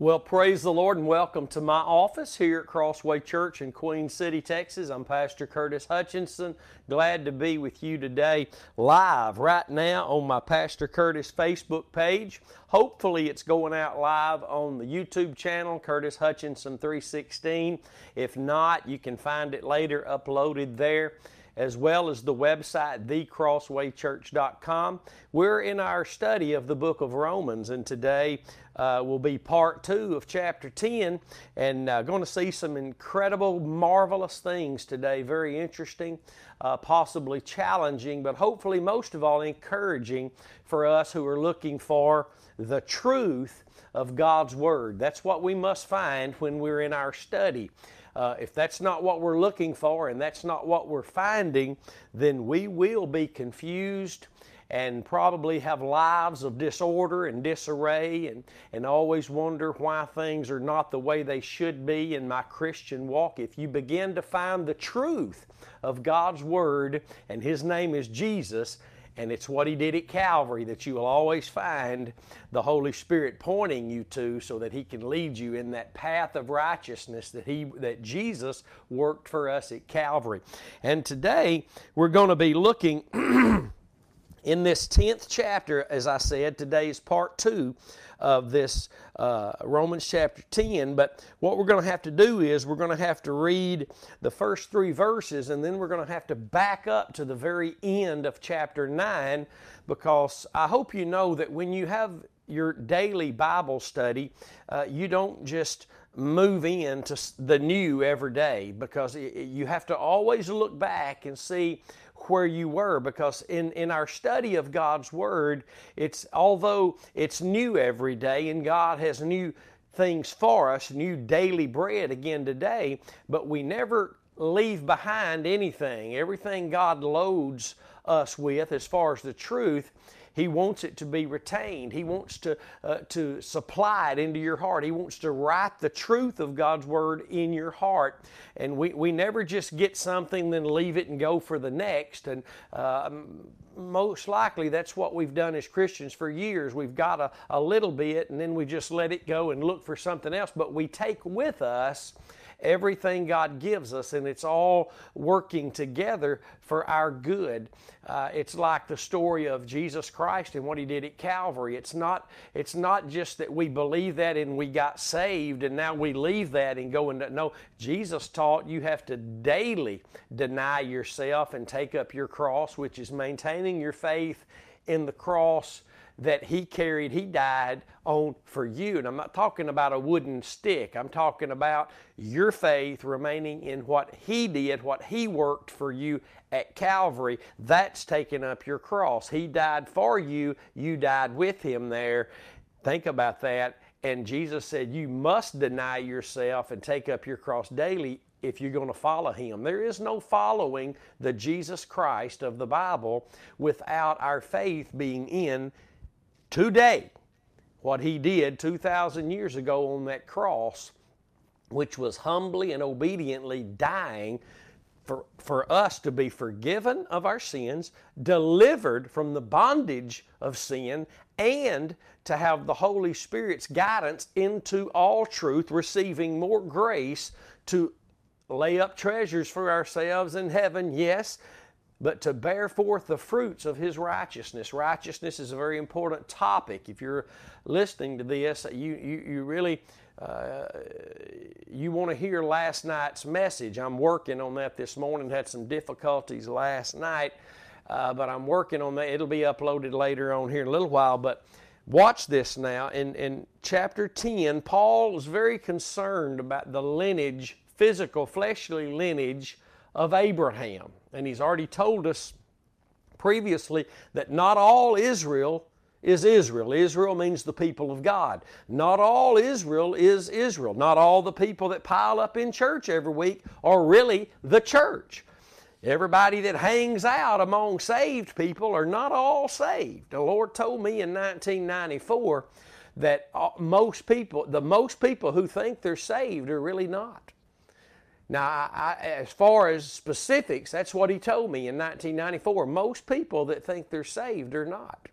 Well, praise the Lord and welcome to my office here at Crossway Church in Queen City, Texas. I'm Pastor Curtis Hutchinson. Glad to be with you today live right now on my Pastor Curtis Facebook page. Hopefully, it's going out live on the YouTube channel, Curtis Hutchinson 316. If not, you can find it later uploaded there as well as the website thecrosswaychurch.com. We're in our study of the book of Romans, and today uh, will be part two of chapter 10, and uh, going to see some incredible, marvelous things today. Very interesting, uh, possibly challenging, but hopefully, most of all, encouraging for us who are looking for the truth of God's Word. That's what we must find when we're in our study. Uh, if that's not what we're looking for and that's not what we're finding, then we will be confused and probably have lives of disorder and disarray and, and always wonder why things are not the way they should be in my Christian walk. If you begin to find the truth of God's Word, and His name is Jesus, and it's what He did at Calvary that you will always find the Holy Spirit pointing you to so that He can lead you in that path of righteousness that, he, that Jesus worked for us at Calvary. And today we're going to be looking. in this 10th chapter, as I said, today is part two of this uh, Romans chapter 10. But what we're going to have to do is we're going to have to read the first three verses and then we're going to have to back up to the very end of chapter 9 because I hope you know that when you have your daily Bible study, uh, you don't just move into the new every day because you have to always look back and see where you were because in, in our study of God's Word, it's although it's new every day and God has new things for us, new daily bread again today, but we never leave behind anything. Everything God loads us with as far as the truth he wants it to be retained. He wants to, uh, to supply it into your heart. He wants to write the truth of God's Word in your heart. And we, we never just get something, then leave it and go for the next. And uh, most likely that's what we've done as Christians for years. We've got a, a little bit and then we just let it go and look for something else. But we take with us everything God gives us, and it's all working together for our good. Uh, it's like the story of Jesus Christ and what He did at Calvary. It's not, it's not just that we believe that and we got saved and now we leave that and go into. No, Jesus taught you have to daily deny yourself and take up your cross, which is maintaining your faith in the cross that he carried, he died on for you. And I'm not talking about a wooden stick. I'm talking about your faith remaining in what he did, what he worked for you at Calvary. That's taking up your cross. He died for you, you died with him there. Think about that. And Jesus said, You must deny yourself and take up your cross daily if you're going to follow him. There is no following the Jesus Christ of the Bible without our faith being in today what he did 2,000 years ago on that cross, which was humbly and obediently dying for, for us to be forgiven of our sins, delivered from the bondage of sin, and to have the Holy Spirit's guidance into all truth, receiving more grace to lay up treasures for ourselves in heaven, yes, but to bear forth the fruits of his righteousness. Righteousness is a very important topic. If you're listening to this, you, you, you really uh, you want to hear last night's message. I'm working on that this morning. Had some difficulties last night, uh, but I'm working on that. It'll be uploaded later on here in a little while. But watch this now. In, in chapter 10, Paul is very concerned about the lineage, physical, fleshly lineage of Abraham. And he's already told us previously that not all Israel is Israel. Israel means the people of God. Not all Israel is Israel. Not all the people that pile up in church every week are really the church. Everybody that hangs out among saved people are not all saved. The Lord told me in 1994 that uh, most people, the most people who think they're saved are really not. Now, I, as far as specifics, that's what he told me in 1994. Most people that think they're saved are not.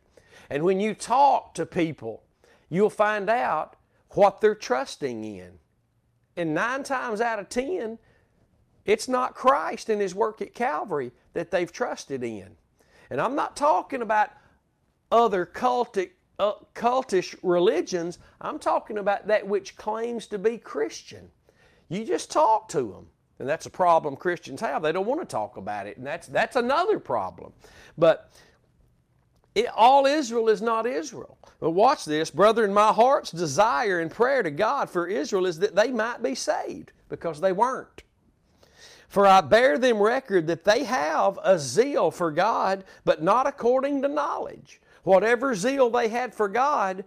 And when you talk to people, you'll find out what they're trusting in. And nine times out of ten, it's not Christ and His work at Calvary that they've trusted in. And I'm not talking about other cultic, uh, cultish religions. I'm talking about that which claims to be Christian. You just talk to them. And that's a problem Christians have. They don't want to talk about it. And that's, that's another problem. But it, all Israel is not Israel. But watch this. Brethren, my heart's desire and prayer to God for Israel is that they might be saved because they weren't. For I bear them record that they have a zeal for God, but not according to knowledge. Whatever zeal they had for God,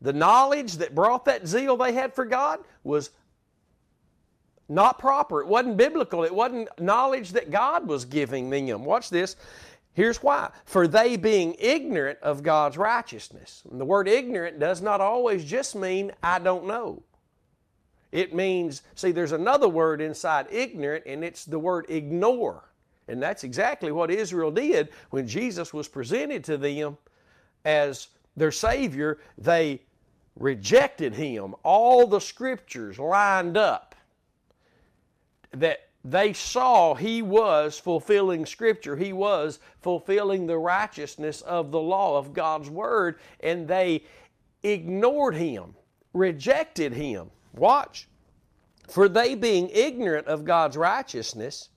the knowledge that brought that zeal they had for God was not proper. It wasn't biblical. It wasn't knowledge that God was giving them. Watch this. Here's why. For they being ignorant of God's righteousness. And the word ignorant does not always just mean I don't know. It means, see, there's another word inside ignorant, and it's the word ignore. And that's exactly what Israel did when Jesus was presented to them as their Savior. They rejected Him. All the scriptures lined up that they saw He was fulfilling Scripture. He was fulfilling the righteousness of the law of God's Word, and they ignored Him, rejected Him. Watch. For they being ignorant of God's righteousness,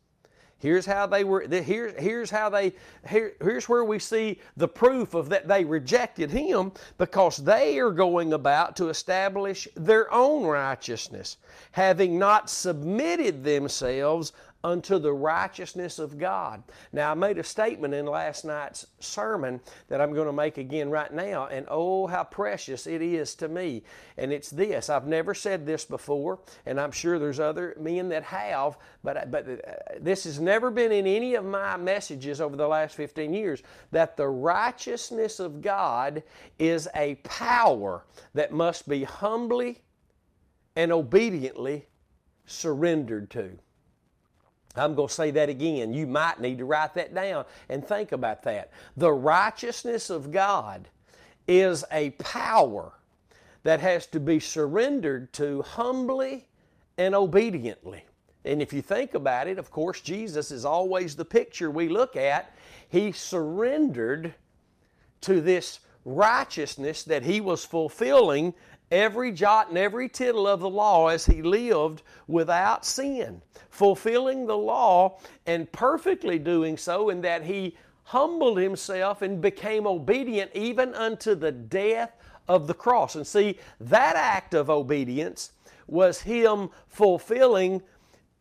here's how they were, here, here's how they, here, here's where we see the proof of that they rejected Him because they are going about to establish their own righteousness, having not submitted themselves unto the righteousness of God. Now, I made a statement in last night's sermon that I'm going to make again right now, and oh, how precious it is to me. And it's this I've never said this before, and I'm sure there's other men that have, but, but uh, this has never been in any of my messages over the last 15 years that the righteousness of God is a power that must be humbly and obediently surrendered to. I'm going to say that again. You might need to write that down and think about that. The righteousness of God is a power that has to be surrendered to humbly and obediently. And if you think about it, of course, Jesus is always the picture we look at. He surrendered to this righteousness that he was fulfilling every jot and every tittle of the law as he lived without sin, fulfilling the law and perfectly doing so, in that he humbled himself and became obedient even unto the death of the cross. And see, that act of obedience was him fulfilling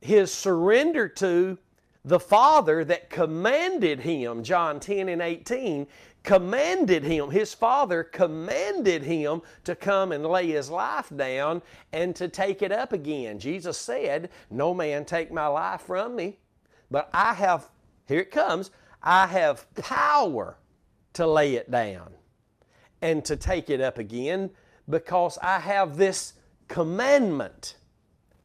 his surrender to the Father that commanded him, John 10 and 18, commanded him, his father commanded him to come and lay his life down and to take it up again. Jesus said, No man take my life from me, but I have, here it comes, I have power to lay it down and to take it up again because I have this commandment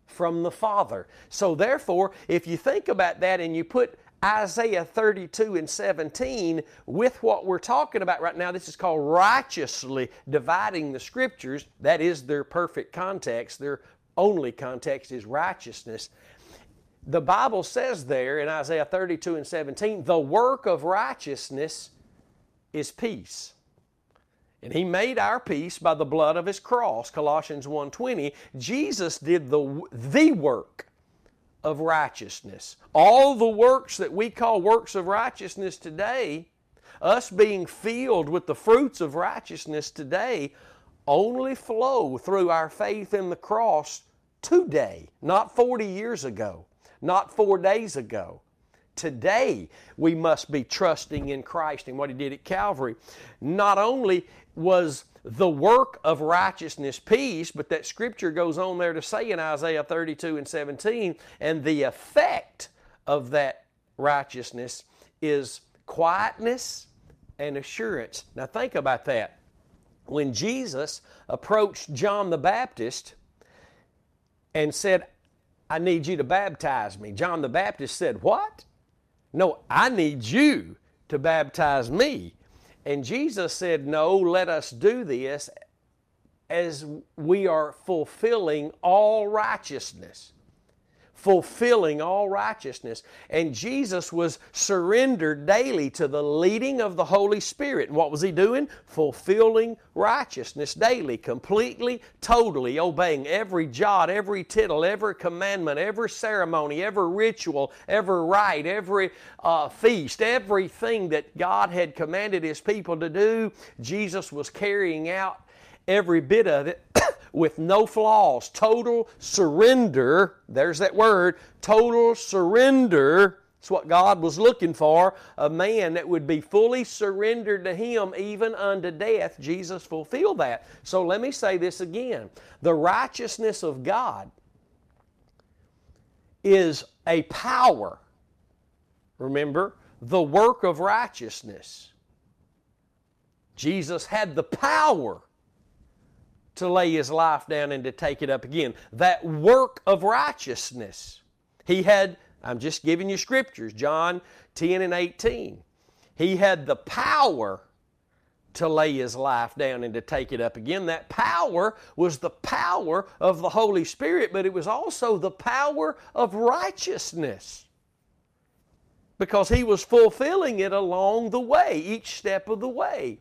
from the Father. So, therefore, if you think about that and you put Isaiah 32 and 17 with what we're talking about right now. This is called righteously dividing the scriptures. That is their perfect context. Their only context is righteousness. The Bible says there in Isaiah 32 and 17, the work of righteousness is peace. And he made our peace by the blood of his cross, Colossians 1:20. Jesus did the, the work of righteousness. All the works that we call works of righteousness today, us being filled with the fruits of righteousness today, only flow through our faith in the cross today, not 40 years ago, not four days ago. Today, we must be trusting in Christ and what He did at Calvary. Not only was the work of righteousness peace, but that scripture goes on there to say in Isaiah 32 and 17, and the effect of that righteousness is quietness and assurance. Now think about that. When Jesus approached John the Baptist and said, I need you to baptize me, John the Baptist said, What? No, I need you to baptize me. And Jesus said, No, let us do this as we are fulfilling all righteousness fulfilling all righteousness. And Jesus was surrendered daily to the leading of the Holy Spirit. And what was he doing? Fulfilling righteousness daily, completely, totally obeying every jot, every tittle, every commandment, every ceremony, every ritual, every rite, every uh, feast, everything that God had commanded His people to do. Jesus was carrying out every bit of it with no flaws, total surrender. There's that word, total surrender. It's what God was looking for a man that would be fully surrendered to Him even unto death. Jesus fulfilled that. So let me say this again the righteousness of God is a power. Remember, the work of righteousness. Jesus had the power to lay his life down and to take it up again. That work of righteousness. He had, I'm just giving you scriptures, John 10 and 18. He had the power to lay his life down and to take it up again. That power was the power of the Holy Spirit, but it was also the power of righteousness because he was fulfilling it along the way, each step of the way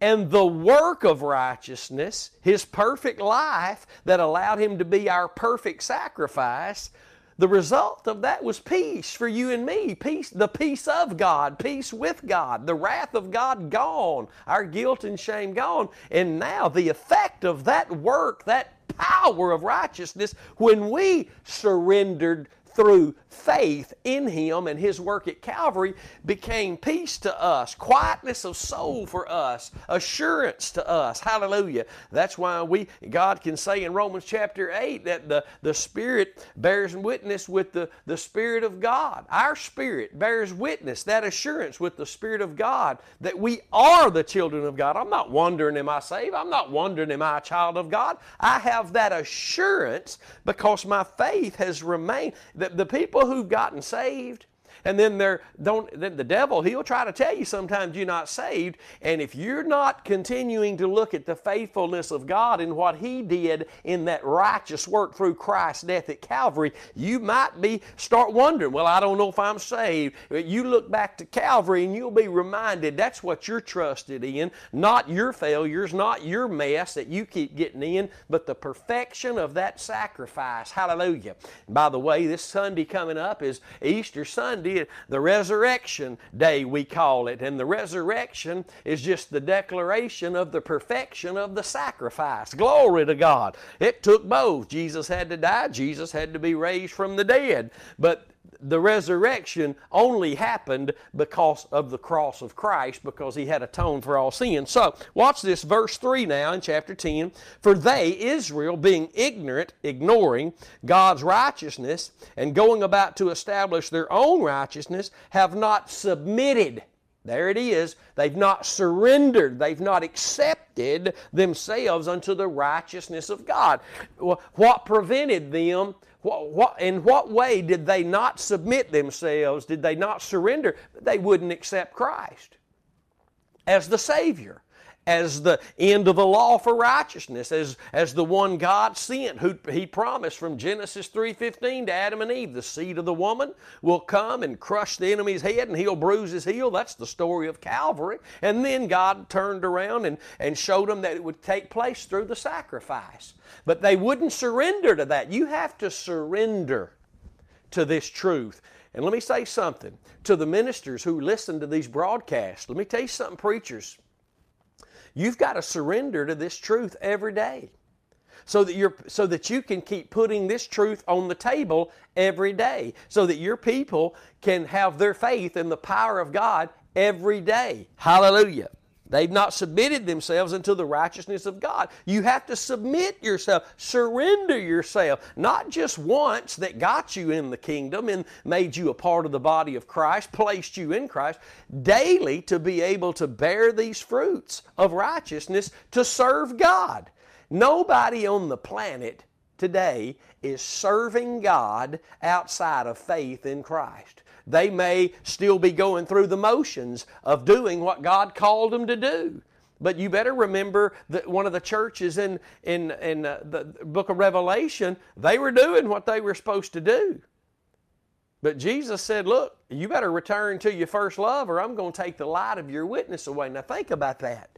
and the work of righteousness, his perfect life that allowed him to be our perfect sacrifice, the result of that was peace for you and me. Peace, the peace of God, peace with God, the wrath of God gone, our guilt and shame gone. And now the effect of that work, that power of righteousness, when we surrendered through faith in Him and His work at Calvary became peace to us, quietness of soul for us, assurance to us. Hallelujah. That's why we God can say in Romans chapter 8 that the, the Spirit bears witness with the, the Spirit of God. Our spirit bears witness, that assurance with the Spirit of God that we are the children of God. I'm not wondering, am I saved? I'm not wondering, am I a child of God? I have that assurance because my faith has remained. The, people who've gotten saved, and then they're don't then the devil he'll try to tell you sometimes you're not saved. And if you're not continuing to look at the faithfulness of god and what he did in that righteous work through christ's death at calvary you might be start wondering well i don't know if i'm saved. You look back to calvary and you'll be reminded that's what you're trusted in not your failures not your mess that you keep getting in but the perfection of that sacrifice. Hallelujah. And by the way this sunday coming up is easter sunday the resurrection day, we call it. And the resurrection is just the declaration of the perfection of the sacrifice. Glory to God. It took both. Jesus had to die, Jesus had to be raised from the dead. But the resurrection only happened because of the cross of Christ, because he had atoned for all sin. So, watch this, verse 3 now in chapter 10. For they, Israel, being ignorant, ignoring God's righteousness, and going about to establish their own righteousness, have not submitted. There it is. They've not surrendered. They've not accepted themselves unto the righteousness of God. What prevented them what, what, in what way did they not submit themselves? Did they not surrender? They wouldn't accept Christ as the Savior as the end of the law for righteousness, as, as the one God sent, who He promised from Genesis 3.15 to Adam and Eve, the seed of the woman will come and crush the enemy's head and he'll bruise his heel. That's the story of Calvary. And then God turned around and, and showed them that it would take place through the sacrifice. But they wouldn't surrender to that. You have to surrender to this truth. And let me say something to the ministers who listen to these broadcasts. Let me tell you something, preachers. You've got to surrender to this truth every day. So that, you're, so that you can keep putting this truth on the table every day. So that your people can have their faith in the power of God every day. Hallelujah. They've not submitted themselves unto the righteousness of God. You have to submit yourself, surrender yourself, not just once that got you in the kingdom and made you a part of the body of Christ, placed you in Christ, daily to be able to bear these fruits of righteousness to serve God. Nobody on the planet today is serving God outside of faith in Christ. They may still be going through the motions of doing what God called them to do. But you better remember that one of the churches in, in, in uh, the book of Revelation, they were doing what they were supposed to do. But Jesus said, Look, you better return to your first love, or I'm going to take the light of your witness away. Now, think about that.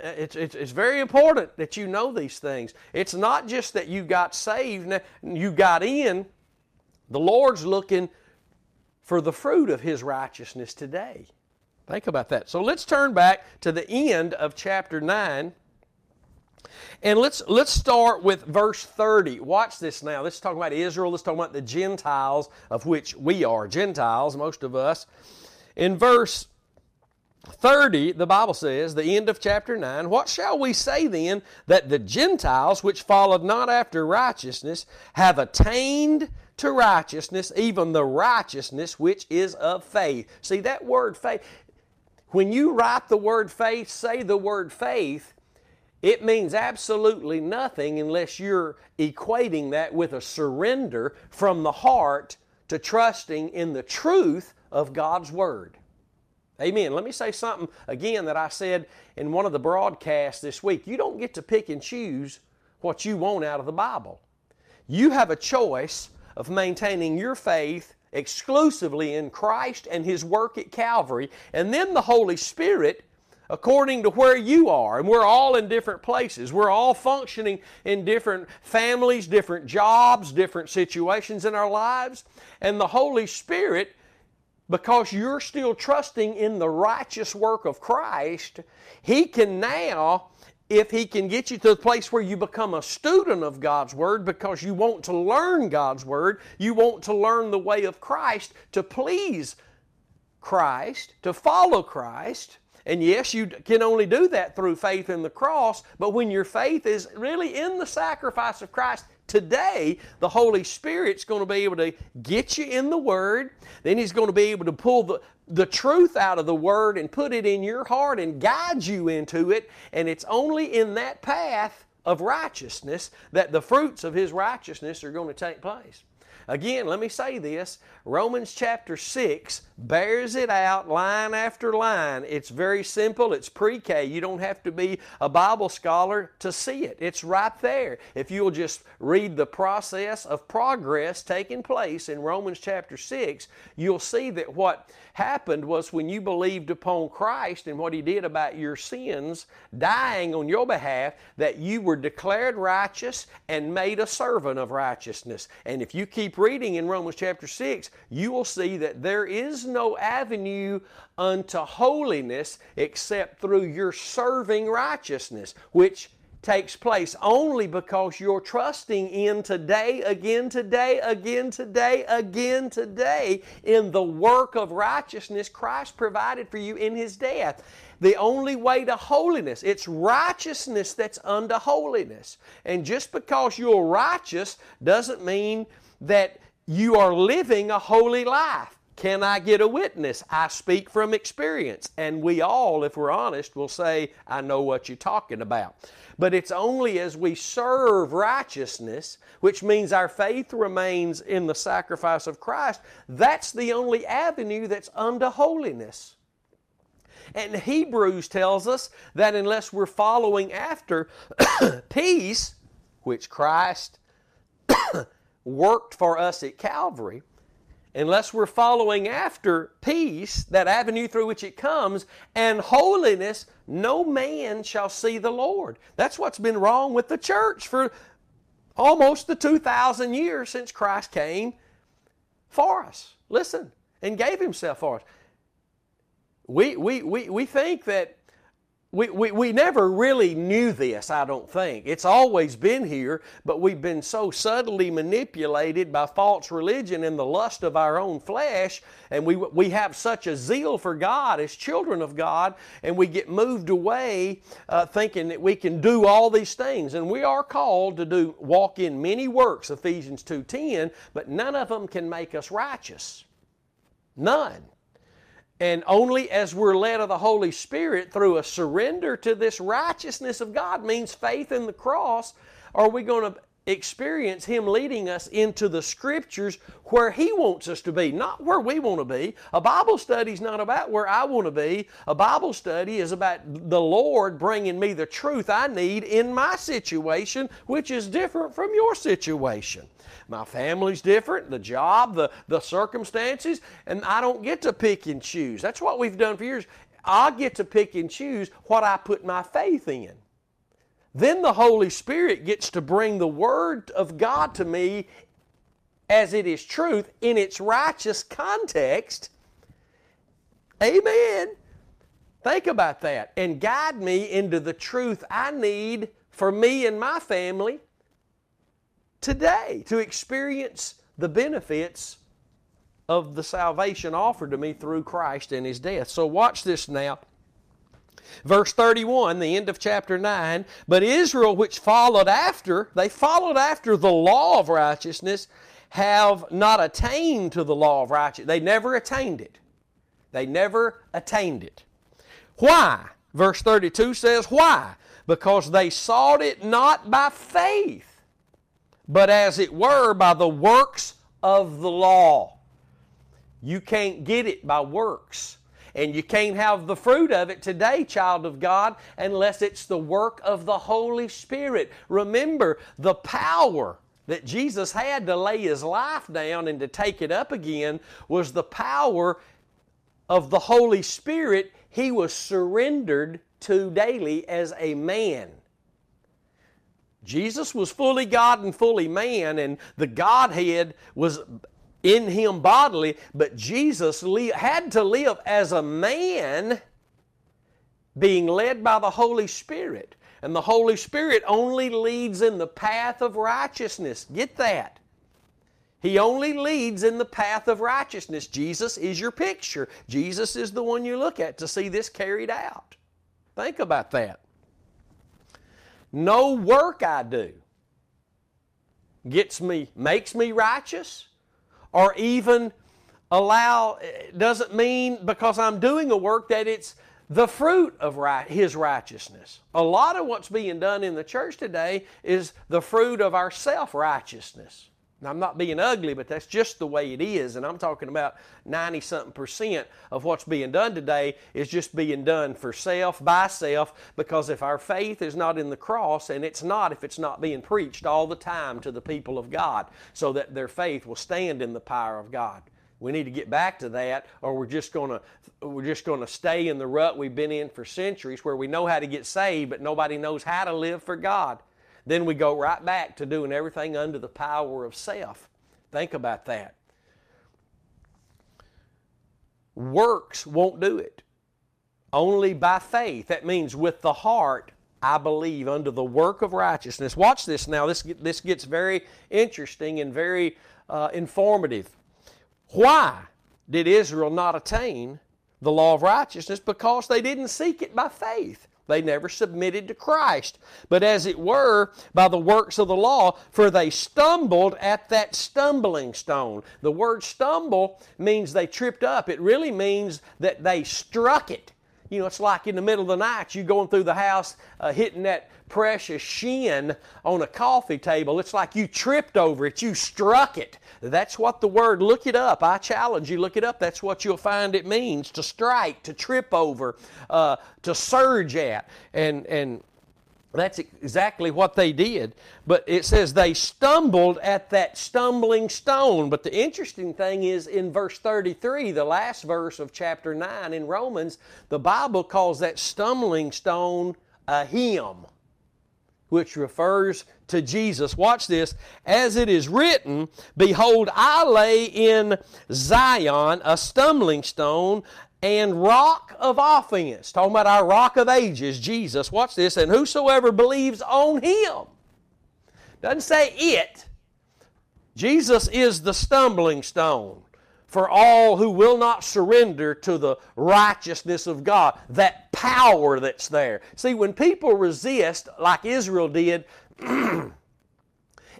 It's, it's, it's very important that you know these things. It's not just that you got saved, you got in. The Lord's looking for the fruit of His righteousness today. Think about that. So let's turn back to the end of chapter 9. And let's let's start with verse 30. Watch this now. Let's talk about Israel. Let's talk about the Gentiles, of which we are Gentiles, most of us. In verse 30, the Bible says, the end of chapter 9, What shall we say then that the Gentiles, which followed not after righteousness, have attained to righteousness, even the righteousness which is of faith? See, that word faith, when you write the word faith, say the word faith, it means absolutely nothing unless you're equating that with a surrender from the heart to trusting in the truth of God's Word. Amen. Let me say something again that I said in one of the broadcasts this week. You don't get to pick and choose what you want out of the Bible. You have a choice of maintaining your faith exclusively in Christ and His work at Calvary, and then the Holy Spirit according to where you are. And we're all in different places. We're all functioning in different families, different jobs, different situations in our lives. And the Holy Spirit, because you're still trusting in the righteous work of Christ, He can now if he can get you to the place where you become a student of God's Word because you want to learn God's Word, you want to learn the way of Christ to please Christ, to follow Christ, and yes, you can only do that through faith in the cross, but when your faith is really in the sacrifice of Christ, today the Holy Spirit's going to be able to get you in the Word. Then He's going to be able to pull the, the truth out of the Word and put it in your heart and guide you into it. And it's only in that path of righteousness that the fruits of His righteousness are going to take place. Again, let me say this Romans chapter 6 bears it out line after line. It's very simple, it's pre K. You don't have to be a Bible scholar to see it. It's right there. If you'll just read the process of progress taking place in Romans chapter 6, you'll see that what happened was when you believed upon Christ and what He did about your sins, dying on your behalf, that you were declared righteous and made a servant of righteousness. And if you keep reading in Romans chapter 6, you will see that there is no avenue unto holiness except through your serving righteousness, which takes place only because you're trusting in today, again today, again today, again today in the work of righteousness Christ provided for you in His death. The only way to holiness, it's righteousness that's unto holiness. And just because you're righteous doesn't mean that you are living a holy life. Can I get a witness? I speak from experience. And we all, if we're honest, will say, I know what you're talking about. But it's only as we serve righteousness, which means our faith remains in the sacrifice of Christ, that's the only avenue that's unto holiness. And Hebrews tells us that unless we're following after peace, which Christ worked for us at Calvary, unless we're following after peace, that avenue through which it comes, and holiness, no man shall see the Lord. That's what's been wrong with the church for almost the 2,000 years since Christ came for us. Listen, and gave himself for us. We, we, we, we think that we, we, we never really knew this, I don't think. It's always been here, but we've been so subtly manipulated by false religion and the lust of our own flesh, and we, we have such a zeal for God as children of God, and we get moved away uh, thinking that we can do all these things. And we are called to do walk in many works, Ephesians 2.10, but none of them can make us righteous. None. And only as we're led of the Holy Spirit through a surrender to this righteousness of God means faith in the cross are we going to experience Him leading us into the Scriptures where He wants us to be, not where we want to be. A Bible study is not about where I want to be. A Bible study is about the Lord bringing me the truth I need in my situation, which is different from your situation. My family's different, the job, the, the circumstances, and I don't get to pick and choose. That's what we've done for years. I get to pick and choose what I put my faith in. Then the Holy Spirit gets to bring the Word of God to me as it is truth in its righteous context. Amen. Think about that and guide me into the truth I need for me and my family today to experience the benefits of the salvation offered to me through Christ and His death. So, watch this now. Verse 31, the end of chapter 9. But Israel, which followed after, they followed after the law of righteousness, have not attained to the law of righteousness. They never attained it. They never attained it. Why? Verse 32 says, Why? Because they sought it not by faith, but as it were by the works of the law. You can't get it by works. And you can't have the fruit of it today, child of God, unless it's the work of the Holy Spirit. Remember, the power that Jesus had to lay his life down and to take it up again was the power of the Holy Spirit he was surrendered to daily as a man. Jesus was fully God and fully man, and the Godhead was in him bodily, but Jesus had to live as a man being led by the Holy Spirit. And the Holy Spirit only leads in the path of righteousness. Get that. He only leads in the path of righteousness. Jesus is your picture. Jesus is the one you look at to see this carried out. Think about that. No work I do gets me, makes me righteous or even allow, doesn't mean because I'm doing a work that it's the fruit of right, His righteousness. A lot of what's being done in the church today is the fruit of our self righteousness. I'm not being ugly, but that's just the way it is. And I'm talking about 90 something percent of what's being done today is just being done for self, by self, because if our faith is not in the cross, and it's not if it's not being preached all the time to the people of God, so that their faith will stand in the power of God. We need to get back to that, or we're just to we're just to stay in the rut we've been in for centuries, where we know how to get saved, but nobody knows how to live for God. Then we go right back to doing everything under the power of self. Think about that. Works won't do it. Only by faith. That means with the heart, I believe under the work of righteousness. Watch this now. This, this gets very interesting and very uh, informative. Why did Israel not attain the law of righteousness? Because they didn't seek it by faith. They never submitted to Christ, but as it were, by the works of the law, for they stumbled at that stumbling stone. The word stumble means they tripped up. It really means that they struck it. You know, it's like in the middle of the night, you going through the house, uh, hitting that precious shin on a coffee table. It's like you tripped over it, you struck it. That's what the word, look it up. I challenge you, look it up. That's what you'll find it means to strike, to trip over, uh, to surge at. And, and that's exactly what they did. But it says they stumbled at that stumbling stone. But the interesting thing is in verse 33, the last verse of chapter 9 in Romans, the Bible calls that stumbling stone a him which refers to Jesus. Watch this. As it is written, Behold, I lay in Zion a stumbling stone and rock of offense. Talking about our rock of ages, Jesus. Watch this. And whosoever believes on him. Doesn't say it. Jesus is the stumbling stone for all who will not surrender to the righteousness of God, that power that's there. See, when people resist, like Israel did,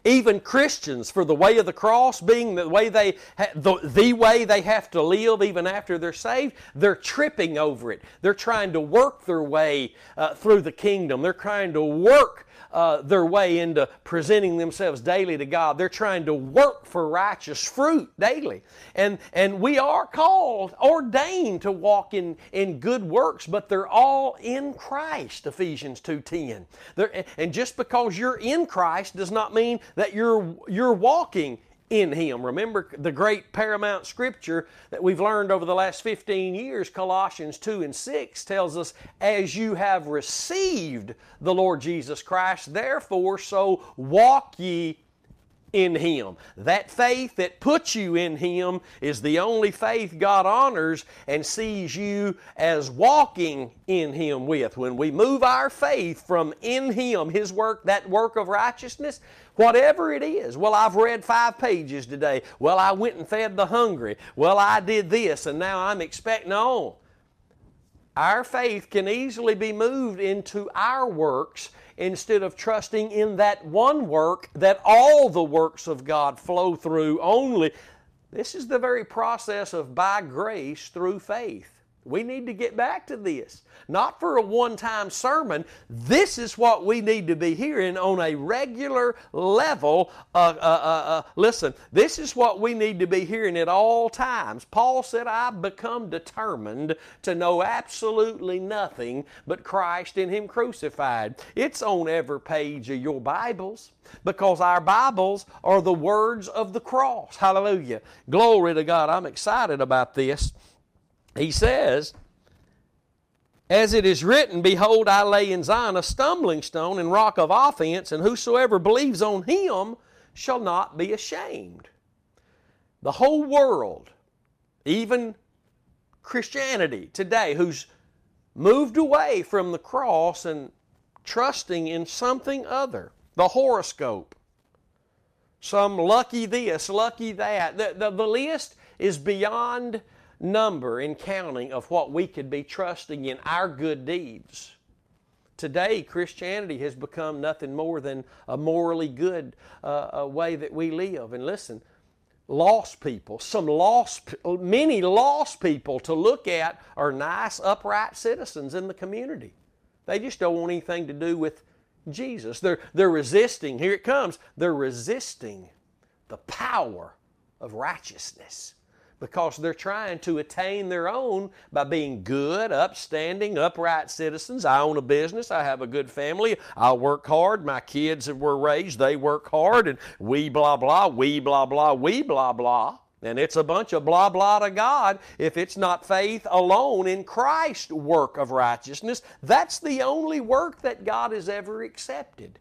even Christians, for the way of the cross being the way they, the, the way they have to live even after they're saved, they're tripping over it. They're trying to work their way uh, through the kingdom. They're trying to work uh, their way into presenting themselves daily to God. They're trying to work for righteous fruit daily. And, and we are called, ordained to walk in, in good works, but they're all in Christ, Ephesians 2.10. And just because you're in Christ does not mean that you're, you're walking in Him. Remember the great paramount scripture that we've learned over the last 15 years, Colossians 2 and 6, tells us, As you have received the Lord Jesus Christ, therefore so walk ye in Him. That faith that puts you in Him is the only faith God honors and sees you as walking in Him with. When we move our faith from in Him, His work, that work of righteousness, whatever it is. Well, I've read five pages today. Well, I went and fed the hungry. Well, I did this and now I'm expecting on. Our faith can easily be moved into our works instead of trusting in that one work that all the works of God flow through only. This is the very process of by grace through faith. We need to get back to this. Not for a one time sermon. This is what we need to be hearing on a regular level. Uh, uh, uh, uh, listen, this is what we need to be hearing at all times. Paul said, I've become determined to know absolutely nothing but Christ and Him crucified. It's on every page of your Bibles because our Bibles are the words of the cross. Hallelujah. Glory to God. I'm excited about this. He says, As it is written, Behold, I lay in Zion a stumbling stone and rock of offense, and whosoever believes on him shall not be ashamed. The whole world, even Christianity today, who's moved away from the cross and trusting in something other, the horoscope, some lucky this, lucky that. The, the, the list is beyond number in counting of what we could be trusting in our good deeds. Today, Christianity has become nothing more than a morally good uh, a way that we live. And listen, lost people, some lost, many lost people to look at are nice, upright citizens in the community. They just don't want anything to do with Jesus. They're, they're resisting, here it comes, they're resisting the power of righteousness because they're trying to attain their own by being good, upstanding, upright citizens. I own a business, I have a good family, I work hard, my kids were raised, they work hard, and we blah blah, we blah blah, we blah blah. And it's a bunch of blah blah to God if it's not faith alone in Christ's work of righteousness. That's the only work that God has ever accepted.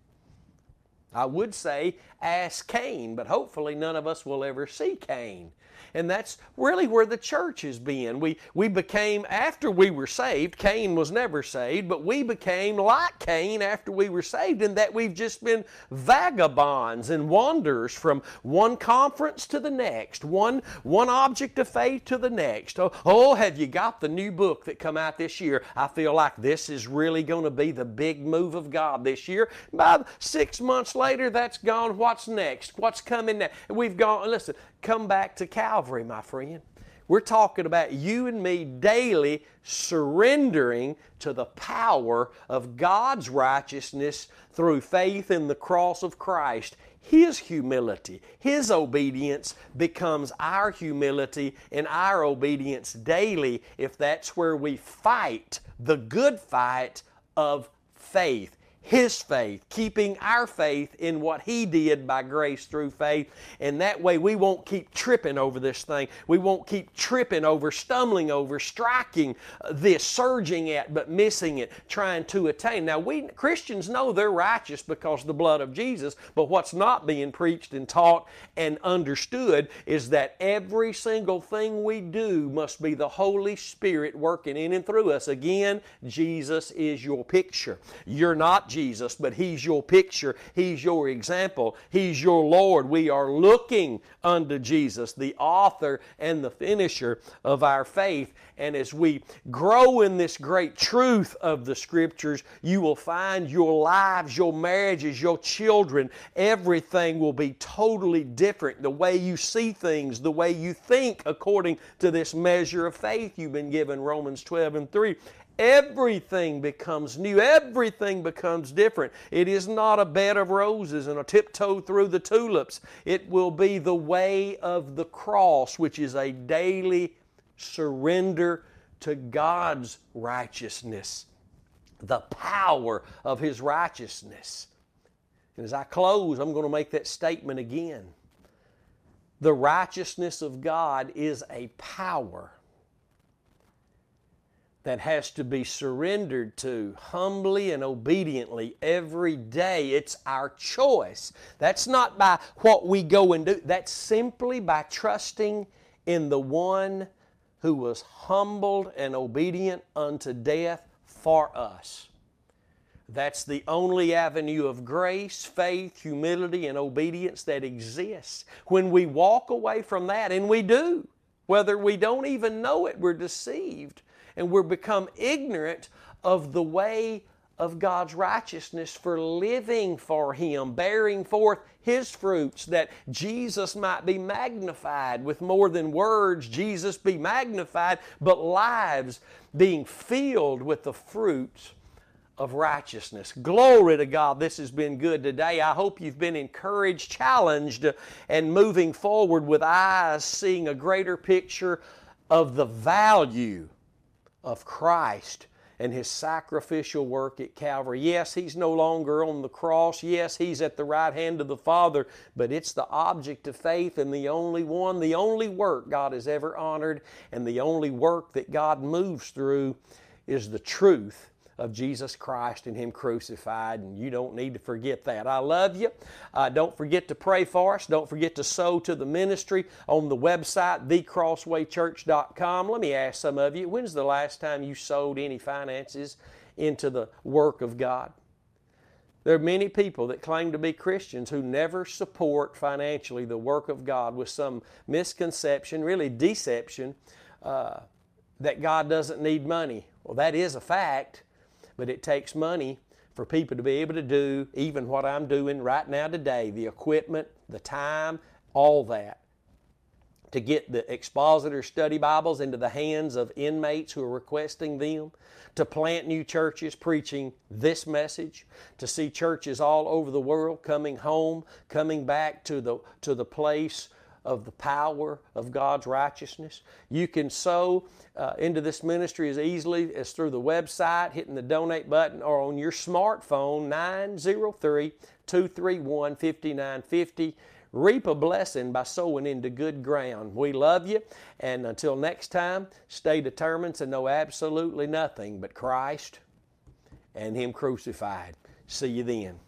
I would say, ask Cain, but hopefully none of us will ever see Cain. And that's really where the church has been. We, we became, after we were saved, Cain was never saved, but we became like Cain after we were saved in that we've just been vagabonds and wanderers from one conference to the next, one, one object of faith to the next. Oh, oh, have you got the new book that come out this year? I feel like this is really going to be the big move of God this year. By six months later, that's gone. What's next? What's coming next? We've gone, listen, come back to Calvary, my friend. We're talking about you and me daily surrendering to the power of God's righteousness through faith in the cross of Christ. His humility, His obedience becomes our humility and our obedience daily if that's where we fight the good fight of faith his faith, keeping our faith in what He did by grace through faith. And that way we won't keep tripping over this thing. We won't keep tripping over, stumbling over, striking uh, this, surging at, but missing it, trying to attain. Now, we Christians know they're righteous because the blood of Jesus, but what's not being preached and taught and understood is that every single thing we do must be the Holy Spirit working in and through us. Again, Jesus is your picture. You're not Jesus, but He's your picture. He's your example. He's your Lord. We are looking unto Jesus, the author and the finisher of our faith. And as we grow in this great truth of the Scriptures, you will find your lives, your marriages, your children, everything will be totally different. The way you see things, the way you think according to this measure of faith you've been given, Romans 12 and 3 everything becomes new. Everything becomes different. It is not a bed of roses and a tiptoe through the tulips. It will be the way of the cross, which is a daily surrender to God's righteousness, the power of His righteousness. And as I close, I'm going to make that statement again. The righteousness of God is a power that has to be surrendered to humbly and obediently every day. It's our choice. That's not by what we go and do, that's simply by trusting in the one who was humbled and obedient unto death for us. That's the only avenue of grace, faith, humility, and obedience that exists. When we walk away from that, and we do, whether we don't even know it, we're deceived and we're become ignorant of the way of God's righteousness for living for Him, bearing forth His fruits, that Jesus might be magnified with more than words, Jesus be magnified, but lives being filled with the fruits of righteousness. Glory to God. This has been good today. I hope you've been encouraged, challenged, and moving forward with eyes seeing a greater picture of the value of Christ and his sacrificial work at Calvary. Yes, he's no longer on the cross. Yes, he's at the right hand of the Father, but it's the object of faith and the only one, the only work God has ever honored, and the only work that God moves through is the truth of Jesus Christ and Him crucified, and you don't need to forget that. I love you. Uh, don't forget to pray for us. Don't forget to sow to the ministry on the website, thecrosswaychurch.com. Let me ask some of you when's the last time you sowed any finances into the work of God? There are many people that claim to be Christians who never support financially the work of God with some misconception, really deception, uh, that God doesn't need money. Well, that is a fact, but it takes money for people to be able to do even what I'm doing right now today the equipment, the time, all that. To get the expositor study Bibles into the hands of inmates who are requesting them, to plant new churches preaching this message, to see churches all over the world coming home, coming back to the, to the place of the power of God's righteousness. You can sow uh, into this ministry as easily as through the website, hitting the donate button, or on your smartphone, 903 231 5950. Reap a blessing by sowing into good ground. We love you, and until next time, stay determined to know absolutely nothing but Christ and Him crucified. See you then.